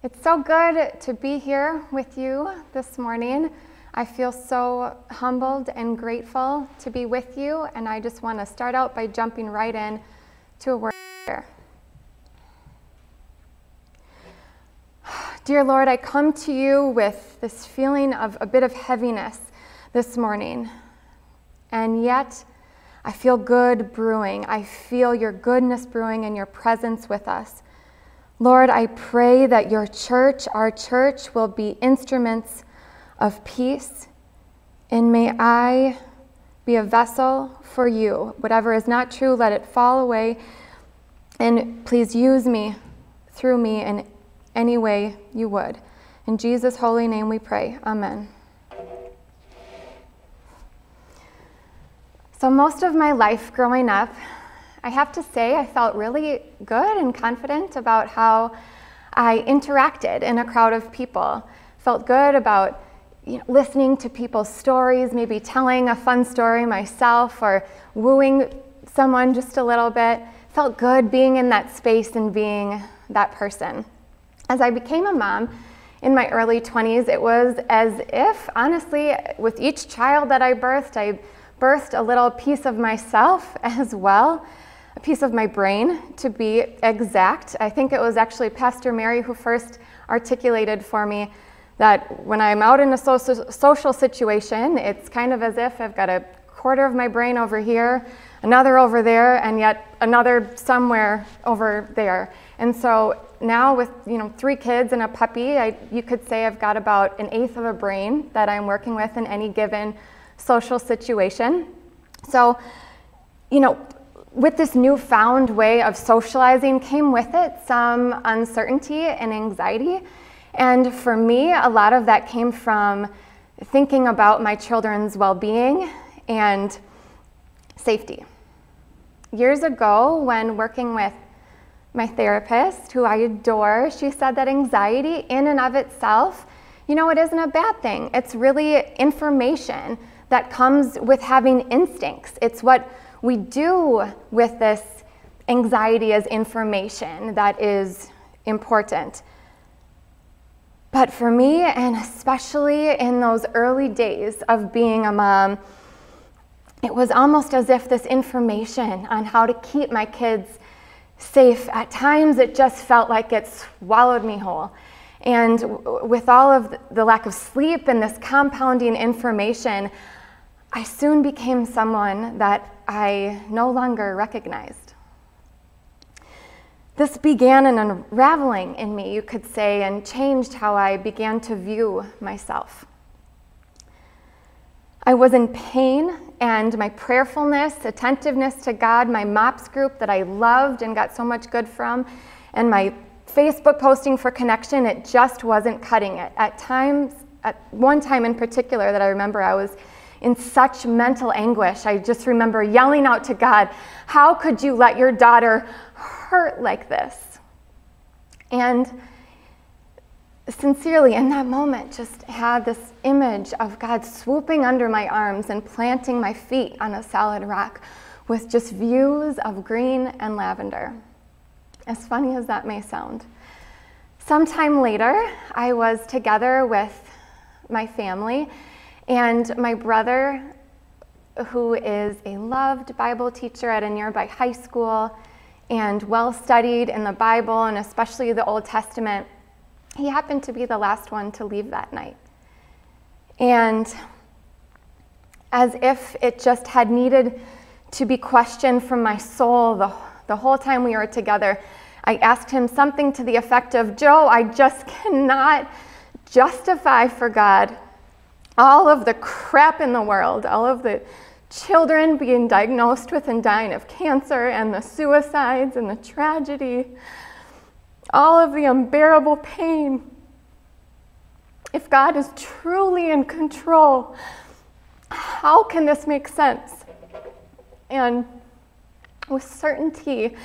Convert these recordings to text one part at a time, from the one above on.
It's so good to be here with you this morning. I feel so humbled and grateful to be with you, and I just want to start out by jumping right in to a word here. Dear Lord, I come to you with this feeling of a bit of heaviness this morning, and yet I feel good brewing. I feel your goodness brewing and your presence with us. Lord, I pray that your church, our church, will be instruments of peace. And may I be a vessel for you. Whatever is not true, let it fall away. And please use me through me in any way you would. In Jesus' holy name we pray. Amen. So, most of my life growing up, I have to say, I felt really good and confident about how I interacted in a crowd of people. Felt good about you know, listening to people's stories, maybe telling a fun story myself or wooing someone just a little bit. Felt good being in that space and being that person. As I became a mom in my early 20s, it was as if, honestly, with each child that I birthed, I birthed a little piece of myself as well a piece of my brain to be exact. I think it was actually Pastor Mary who first articulated for me that when I'm out in a social, social situation, it's kind of as if I've got a quarter of my brain over here, another over there, and yet another somewhere over there. And so now with you know three kids and a puppy, I, you could say I've got about an eighth of a brain that I'm working with in any given social situation. So, you know, with this newfound way of socializing came with it some uncertainty and anxiety. And for me, a lot of that came from thinking about my children's well being and safety. Years ago, when working with my therapist, who I adore, she said that anxiety, in and of itself, you know, it isn't a bad thing. It's really information that comes with having instincts. It's what we do with this anxiety as information that is important. But for me, and especially in those early days of being a mom, it was almost as if this information on how to keep my kids safe, at times it just felt like it swallowed me whole. And with all of the lack of sleep and this compounding information, I soon became someone that I no longer recognized. This began an unraveling in me, you could say, and changed how I began to view myself. I was in pain, and my prayerfulness, attentiveness to God, my MOPS group that I loved and got so much good from, and my Facebook posting for connection, it just wasn't cutting it. At times, at one time in particular that I remember, I was in such mental anguish. I just remember yelling out to God, How could you let your daughter hurt like this? And sincerely, in that moment, just had this image of God swooping under my arms and planting my feet on a solid rock with just views of green and lavender. As funny as that may sound. Sometime later, I was together with my family and my brother, who is a loved Bible teacher at a nearby high school and well studied in the Bible and especially the Old Testament, he happened to be the last one to leave that night. And as if it just had needed to be questioned from my soul the, the whole time we were together, I asked him something to the effect of Joe, I just cannot justify for God all of the crap in the world, all of the children being diagnosed with and dying of cancer, and the suicides and the tragedy, all of the unbearable pain. If God is truly in control, how can this make sense? And with certainty,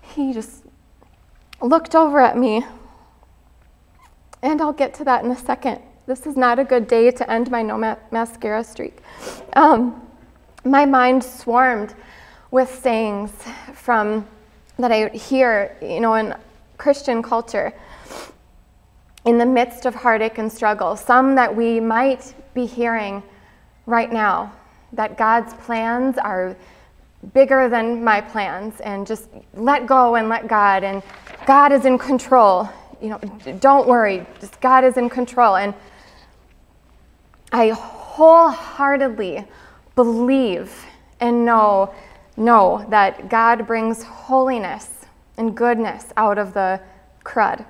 he just looked over at me. And I'll get to that in a second. This is not a good day to end my no ma- mascara streak. Um, my mind swarmed with sayings from that I hear, you know, in Christian culture. in the midst of heartache and struggle, some that we might be hearing right now, that God's plans are bigger than my plans, and just let go and let God, and God is in control. You know, don't worry, just God is in control. And I wholeheartedly believe and know, know that God brings holiness and goodness out of the crud.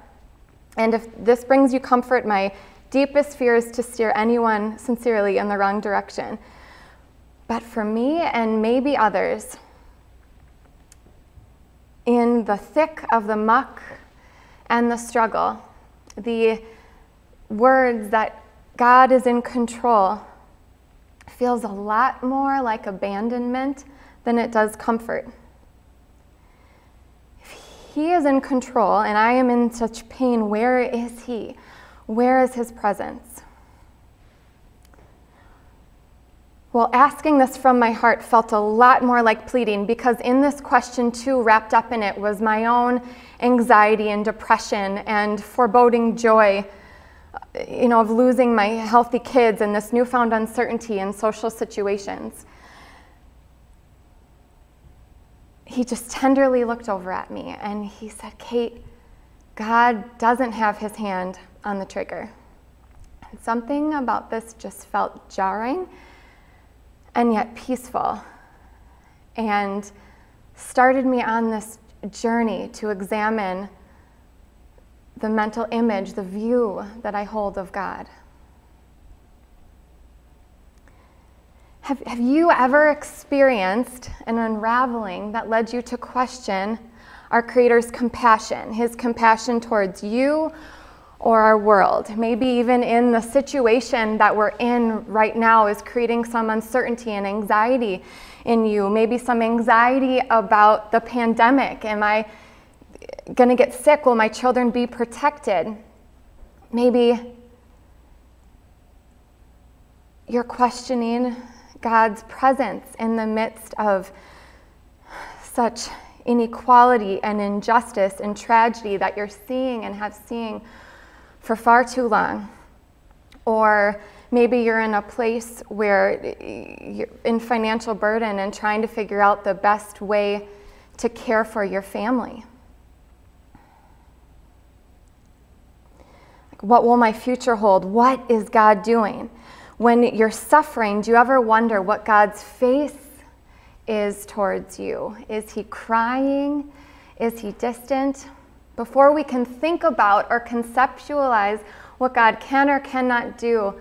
And if this brings you comfort, my deepest fear is to steer anyone sincerely in the wrong direction. But for me and maybe others, in the thick of the muck and the struggle, the words that God is in control feels a lot more like abandonment than it does comfort. If He is in control and I am in such pain, where is He? Where is His presence? Well, asking this from my heart felt a lot more like pleading because in this question, too, wrapped up in it was my own anxiety and depression and foreboding joy, you know, of losing my healthy kids and this newfound uncertainty in social situations. He just tenderly looked over at me and he said, Kate, God doesn't have his hand on the trigger. And something about this just felt jarring and yet peaceful, and started me on this journey to examine the mental image, the view that I hold of God. Have, have you ever experienced an unraveling that led you to question our Creator's compassion, His compassion towards you or our world. Maybe even in the situation that we're in right now is creating some uncertainty and anxiety in you. Maybe some anxiety about the pandemic. Am I going to get sick? Will my children be protected? Maybe you're questioning God's presence in the midst of such inequality and injustice and tragedy that you're seeing and have seen for far too long. Or maybe you're in a place where you're in financial burden and trying to figure out the best way to care for your family. What will my future hold? What is God doing? When you're suffering, do you ever wonder what God's face is towards you? Is he crying? Is he distant? Before we can think about or conceptualize what God can or cannot do,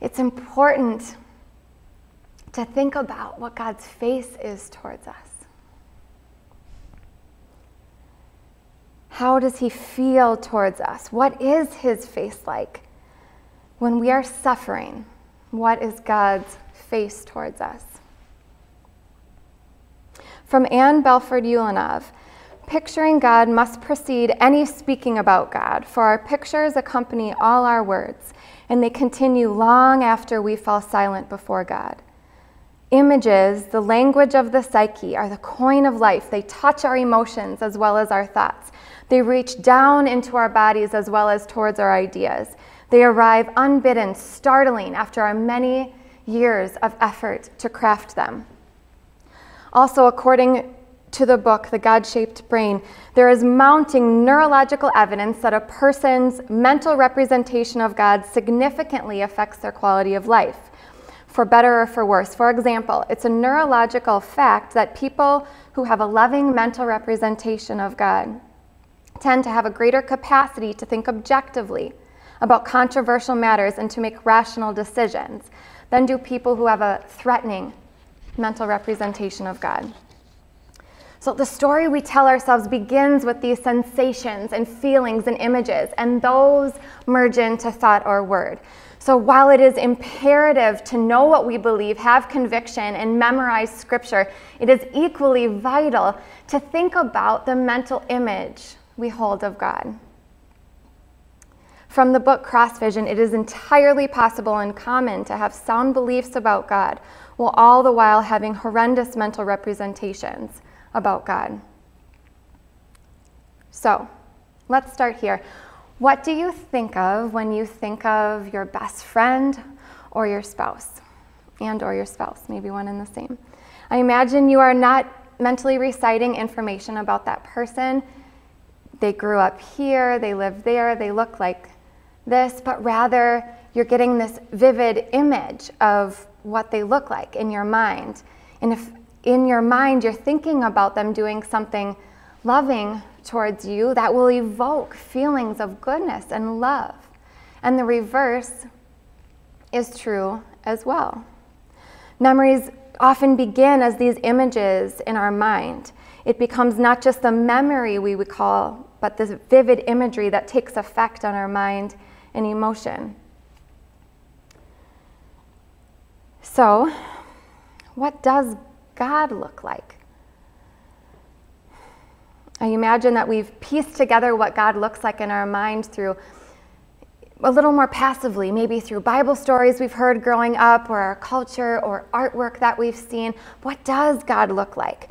it's important to think about what God's face is towards us. How does he feel towards us? What is his face like? When we are suffering, what is God's face towards us? From Ann Belford Ulanov, Picturing God must precede any speaking about God, for our pictures accompany all our words, and they continue long after we fall silent before God. Images, the language of the psyche, are the coin of life. They touch our emotions as well as our thoughts. They reach down into our bodies as well as towards our ideas. They arrive unbidden, startling after our many years of effort to craft them. Also, according to the book, The God Shaped Brain, there is mounting neurological evidence that a person's mental representation of God significantly affects their quality of life, for better or for worse. For example, it's a neurological fact that people who have a loving mental representation of God tend to have a greater capacity to think objectively about controversial matters and to make rational decisions than do people who have a threatening mental representation of God. So, the story we tell ourselves begins with these sensations and feelings and images, and those merge into thought or word. So, while it is imperative to know what we believe, have conviction, and memorize scripture, it is equally vital to think about the mental image we hold of God. From the book Cross Vision, it is entirely possible and common to have sound beliefs about God, while all the while having horrendous mental representations about God. So, let's start here. What do you think of when you think of your best friend or your spouse? And or your spouse, maybe one and the same. I imagine you are not mentally reciting information about that person. They grew up here, they live there, they look like this, but rather you're getting this vivid image of what they look like in your mind. And if in your mind you're thinking about them doing something loving towards you, that will evoke feelings of goodness and love. And the reverse is true as well. Memories often begin as these images in our mind. It becomes not just the memory we recall, but this vivid imagery that takes effect on our mind and emotion. So, what does God look like? I imagine that we've pieced together what God looks like in our mind through a little more passively, maybe through Bible stories we've heard growing up, or our culture, or artwork that we've seen. What does God look like?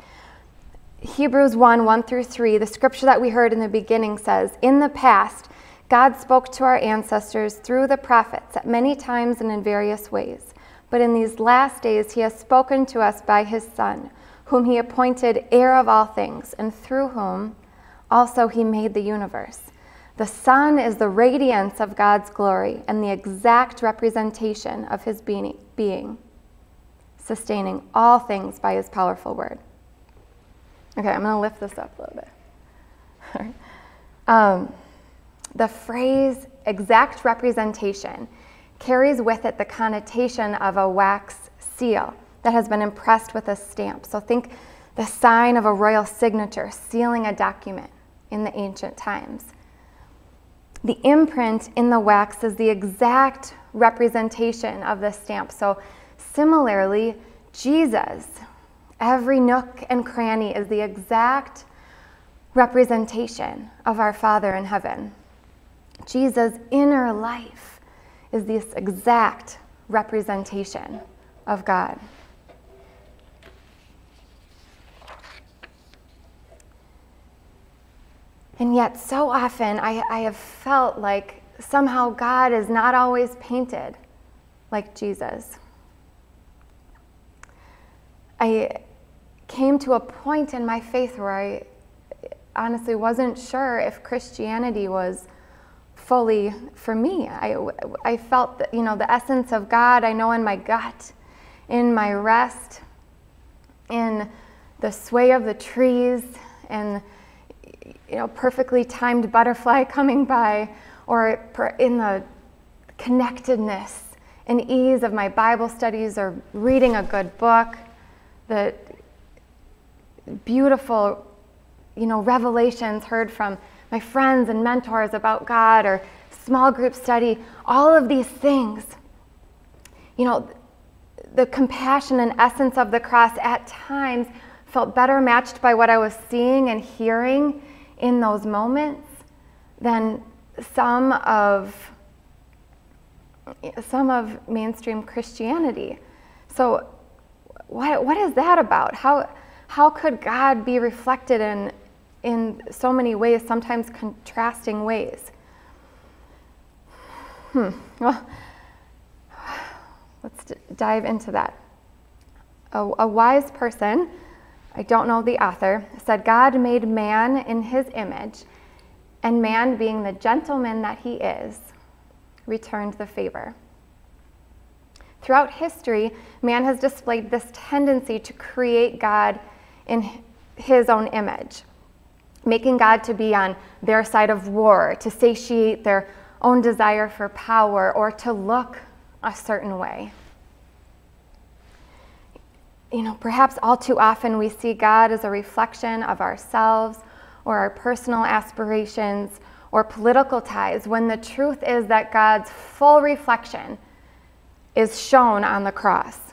Hebrews 1 1 through 3, the scripture that we heard in the beginning says, In the past, God spoke to our ancestors through the prophets at many times and in various ways. But in these last days, he has spoken to us by his Son, whom he appointed heir of all things, and through whom also he made the universe. The Son is the radiance of God's glory and the exact representation of his being, sustaining all things by his powerful word. Okay, I'm going to lift this up a little bit. um, the phrase exact representation carries with it the connotation of a wax seal that has been impressed with a stamp. So think the sign of a royal signature sealing a document in the ancient times. The imprint in the wax is the exact representation of the stamp. So, similarly, Jesus, every nook and cranny is the exact representation of our Father in heaven. Jesus' inner life is this exact representation of God. And yet, so often, I, I have felt like somehow God is not always painted like Jesus. I came to a point in my faith where I honestly wasn't sure if Christianity was fully for me. I, I felt that, you know, the essence of God, I know in my gut, in my rest, in the sway of the trees, and, you know, perfectly timed butterfly coming by, or in the connectedness and ease of my Bible studies or reading a good book, the beautiful, you know, revelations heard from my friends and mentors about God or small group study, all of these things. You know, the compassion and essence of the cross at times felt better matched by what I was seeing and hearing in those moments than some of some of mainstream Christianity. So what, what is that about? How, how could God be reflected in, in so many ways, sometimes contrasting ways. Hmm. Well, let's d- dive into that. A, a wise person, I don't know the author, said God made man in his image, and man, being the gentleman that he is, returned the favor. Throughout history, man has displayed this tendency to create God in his own image making God to be on their side of war, to satiate their own desire for power, or to look a certain way. You know, perhaps all too often we see God as a reflection of ourselves or our personal aspirations or political ties, when the truth is that God's full reflection is shown on the cross.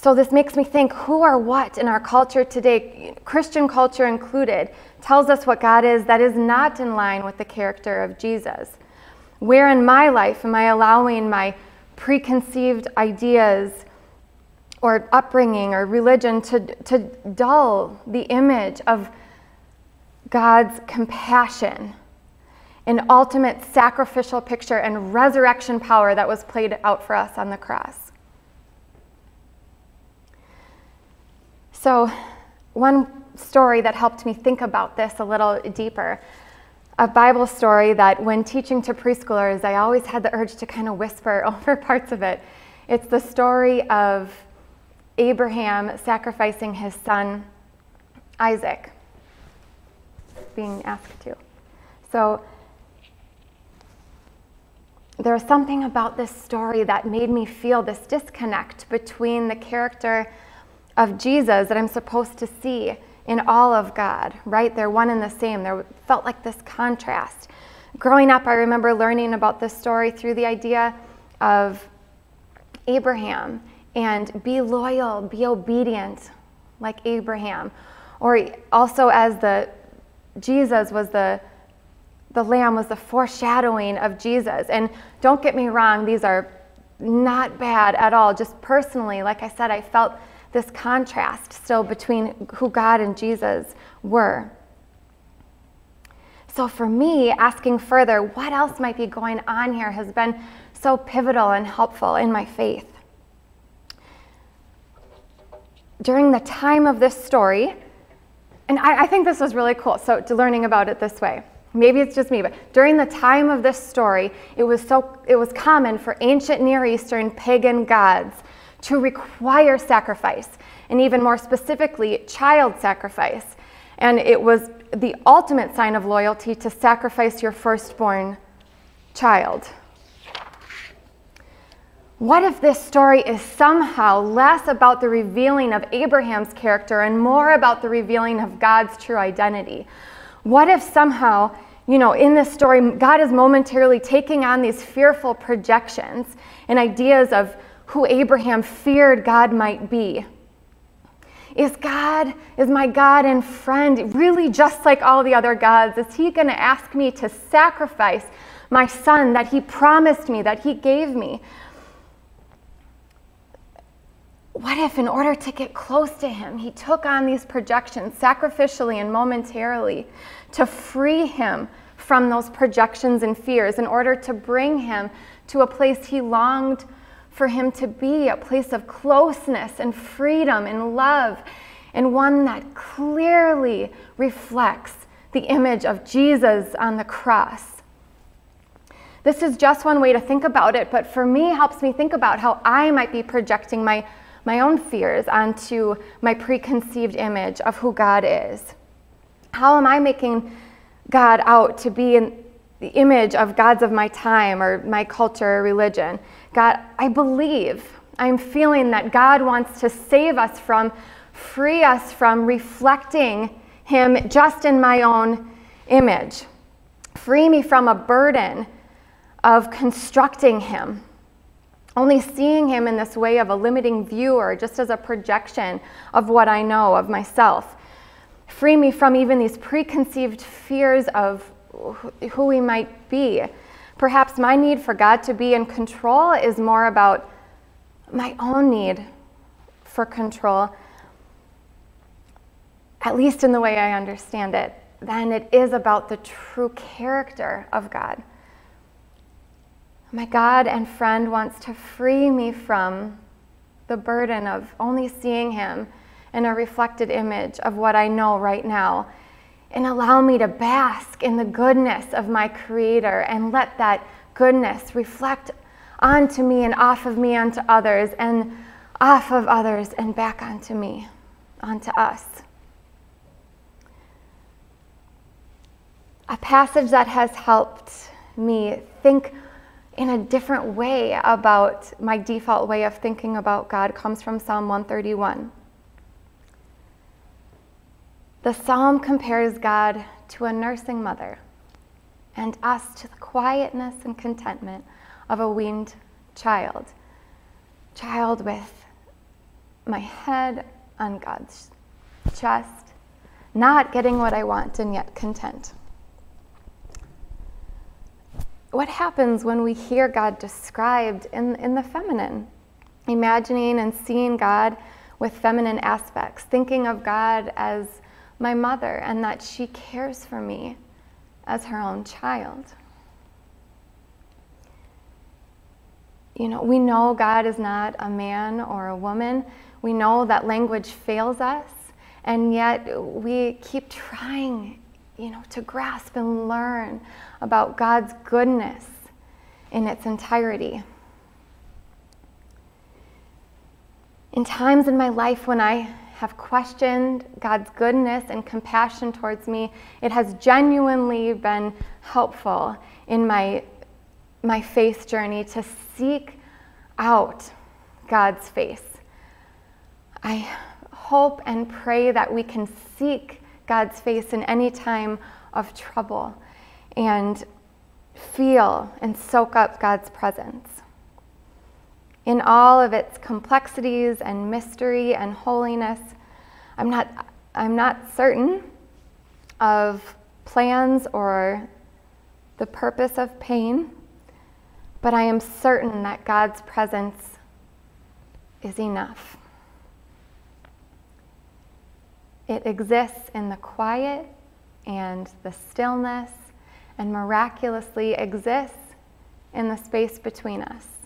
So, this makes me think who or what in our culture today, Christian culture included, tells us what God is that is not in line with the character of Jesus? Where in my life am I allowing my preconceived ideas or upbringing or religion to, to dull the image of God's compassion, an ultimate sacrificial picture and resurrection power that was played out for us on the cross. So, one story that helped me think about this a little deeper a Bible story that when teaching to preschoolers, I always had the urge to kind of whisper over parts of it. It's the story of Abraham sacrificing his son Isaac, being asked to. So, there was something about this story that made me feel this disconnect between the character of Jesus that I'm supposed to see in all of God, right? They're one and the same. There felt like this contrast. Growing up, I remember learning about this story through the idea of Abraham and be loyal, be obedient like Abraham. Or also as the Jesus was the the lamb was the foreshadowing of Jesus. And don't get me wrong, these are not bad at all. Just personally, like I said, I felt this contrast still between who God and Jesus were. So, for me, asking further, what else might be going on here has been so pivotal and helpful in my faith. During the time of this story, and I, I think this was really cool, so learning about it this way. Maybe it's just me, but during the time of this story, it was so it was common for ancient Near Eastern pagan gods to require sacrifice, and even more specifically, child sacrifice. And it was the ultimate sign of loyalty to sacrifice your firstborn child. What if this story is somehow less about the revealing of Abraham's character and more about the revealing of God's true identity? What if somehow, you know, in this story, God is momentarily taking on these fearful projections and ideas of who Abraham feared God might be. Is God, is my God and friend really just like all the other gods? Is he going to ask me to sacrifice my son that he promised me, that he gave me? What if, in order to get close to him, he took on these projections sacrificially and momentarily to free him from those projections and fears in order to bring him to a place he longed for him to be a place of closeness and freedom and love, and one that clearly reflects the image of Jesus on the cross. This is just one way to think about it, but for me, helps me think about how I might be projecting my, my own fears onto my preconceived image of who God is. How am I making God out to be in the image of gods of my time or my culture or religion? God, I believe, I'm feeling that God wants to save us from, free us from reflecting Him just in my own image. Free me from a burden of constructing Him, only seeing Him in this way of a limiting view or just as a projection of what I know of myself. Free me from even these preconceived fears of who we might be Perhaps my need for God to be in control is more about my own need for control, at least in the way I understand it, than it is about the true character of God. My God and friend wants to free me from the burden of only seeing Him in a reflected image of what I know right now and allow me to bask in the goodness of my Creator and let that goodness reflect onto me and off of me onto others and off of others and back onto me, onto us. A passage that has helped me think in a different way about my default way of thinking about God comes from Psalm 131. The psalm compares God to a nursing mother and us to the quietness and contentment of a weaned child. Child with my head on God's chest, not getting what I want and yet content. What happens when we hear God described in, in the feminine? Imagining and seeing God with feminine aspects, thinking of God as my mother and that she cares for me as her own child. You know, we know God is not a man or a woman. We know that language fails us, and yet we keep trying, you know, to grasp and learn about God's goodness in its entirety. In times in my life when I have questioned God's goodness and compassion towards me, it has genuinely been helpful in my, my faith journey to seek out God's face. I hope and pray that we can seek God's face in any time of trouble and feel and soak up God's presence. In all of its complexities and mystery and holiness, I'm not, I'm not certain of plans or the purpose of pain, but I am certain that God's presence is enough. It exists in the quiet and the stillness, and miraculously exists in the space between us,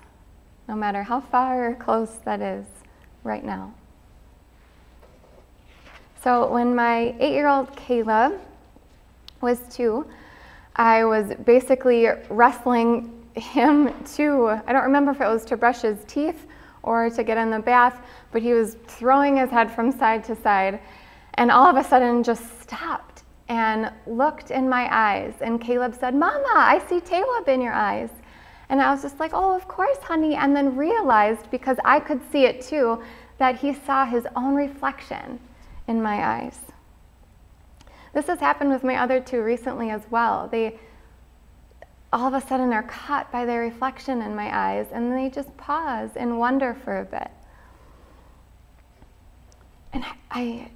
no matter how far or close that is right now. So when my eight year old Caleb was two, I was basically wrestling him to, I don't remember if it was to brush his teeth or to get in the bath, but he was throwing his head from side to side and all of a sudden just stopped and looked in my eyes. And Caleb said, Mama, I see Caleb in your eyes. And I was just like, oh, of course, honey. And then realized, because I could see it too, that he saw his own reflection in my eyes. This has happened with my other two recently as well. They all of a sudden are caught by their reflection in my eyes and they just pause and wonder for a bit. And I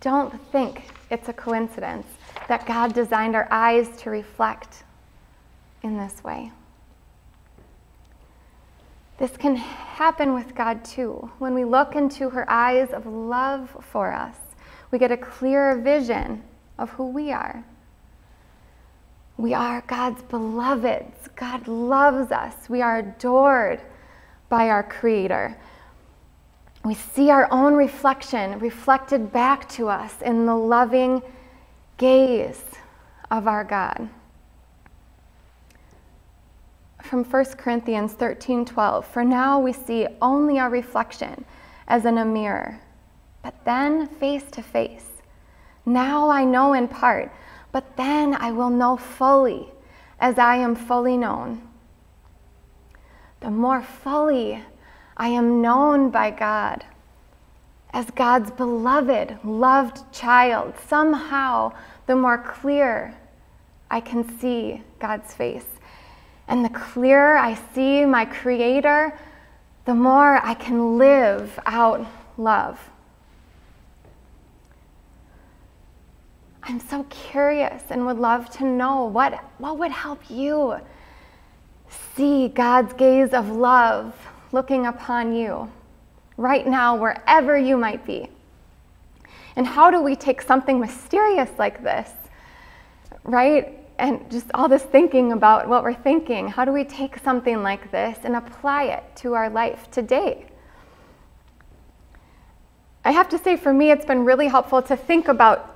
don't think it's a coincidence that God designed our eyes to reflect in this way. This can happen with God too. When we look into her eyes of love for us, we get a clearer vision of who we are. We are God's beloveds. God loves us. We are adored by our Creator. We see our own reflection reflected back to us in the loving gaze of our God from 1 Corinthians 13:12. For now we see only our reflection as in a mirror, but then face to face. Now I know in part, but then I will know fully as I am fully known. The more fully I am known by God, as God's beloved, loved child, somehow the more clear I can see God's face. And the clearer I see my Creator, the more I can live out love. I'm so curious and would love to know what, what would help you see God's gaze of love looking upon you right now, wherever you might be. And how do we take something mysterious like this, right? And just all this thinking about what we're thinking. How do we take something like this and apply it to our life today? I have to say, for me, it's been really helpful to think about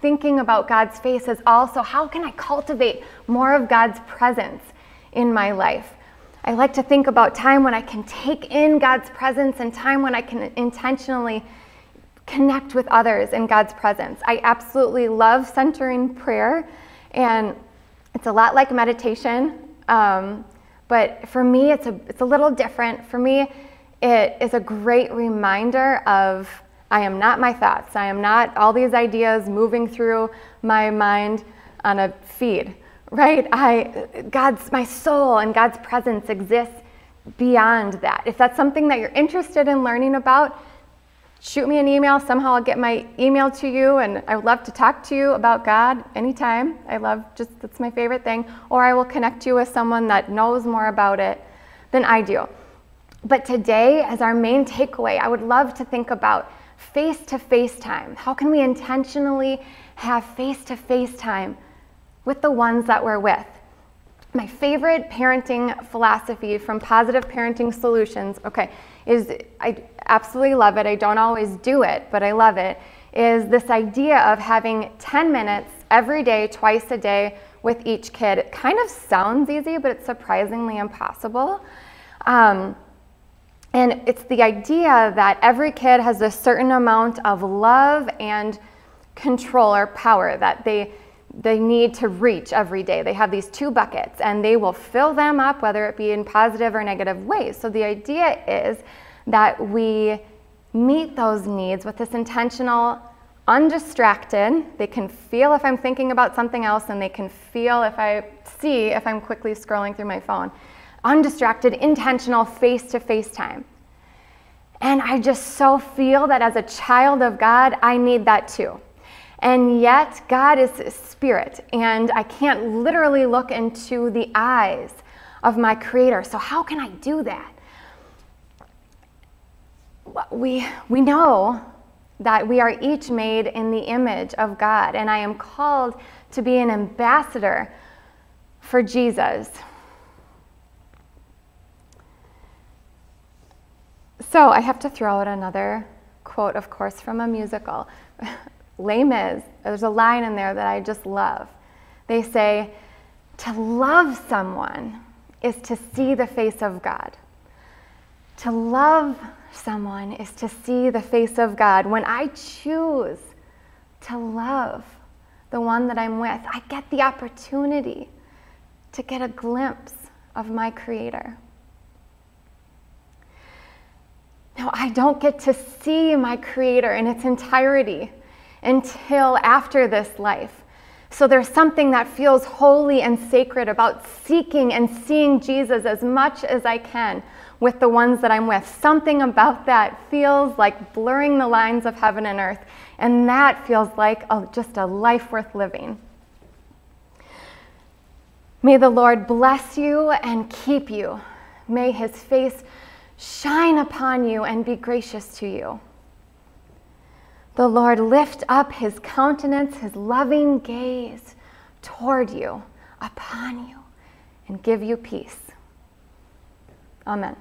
thinking about God's face as also how can I cultivate more of God's presence in my life? I like to think about time when I can take in God's presence and time when I can intentionally connect with others in God's presence. I absolutely love centering prayer and it's a lot like meditation, um, but for me, it's a, it's a little different. For me, it is a great reminder of I am not my thoughts. I am not all these ideas moving through my mind on a feed, right? I, God's, my soul and God's presence exists beyond that. If that's something that you're interested in learning about, shoot me an email. Somehow I'll get my email to you, and I would love to talk to you about God anytime. I love just, that's my favorite thing. Or I will connect you with someone that knows more about it than I do. But today, as our main takeaway, I would love to think about face to face time? How can we intentionally have face to face time with the ones that we're with? My favorite parenting philosophy from Positive Parenting Solutions, okay, is I absolutely love it. I don't always do it, but I love it. Is this idea of having 10 minutes every day, twice a day with each kid. It kind of sounds easy, but it's surprisingly impossible. Um, and it's the idea that every kid has a certain amount of love and control or power that they they need to reach every day. They have these two buckets and they will fill them up whether it be in positive or negative ways. So the idea is that we meet those needs with this intentional undistracted. They can feel if I'm thinking about something else and they can feel if I see if I'm quickly scrolling through my phone undistracted, intentional, face to face time. And I just so feel that as a child of God, I need that too. And yet, God is spirit, and I can't literally look into the eyes of my Creator. So, how can I do that? We, we know that we are each made in the image of God, and I am called to be an ambassador for Jesus. So I have to throw out another quote, of course, from a musical. Les Mis, there's a line in there that I just love. They say, To love someone is to see the face of God. To love someone is to see the face of God. When I choose to love the one that I'm with, I get the opportunity to get a glimpse of my Creator. Now, I don't get to see my Creator in its entirety until after this life. So there's something that feels holy and sacred about seeking and seeing Jesus as much as I can with the ones that I'm with. Something about that feels like blurring the lines of heaven and earth, and that feels like a, just a life worth living. May the Lord bless you and keep you. May his face shine upon you and be gracious to you. The Lord lift up his countenance, his loving gaze toward you, upon you, and give you peace. Amen.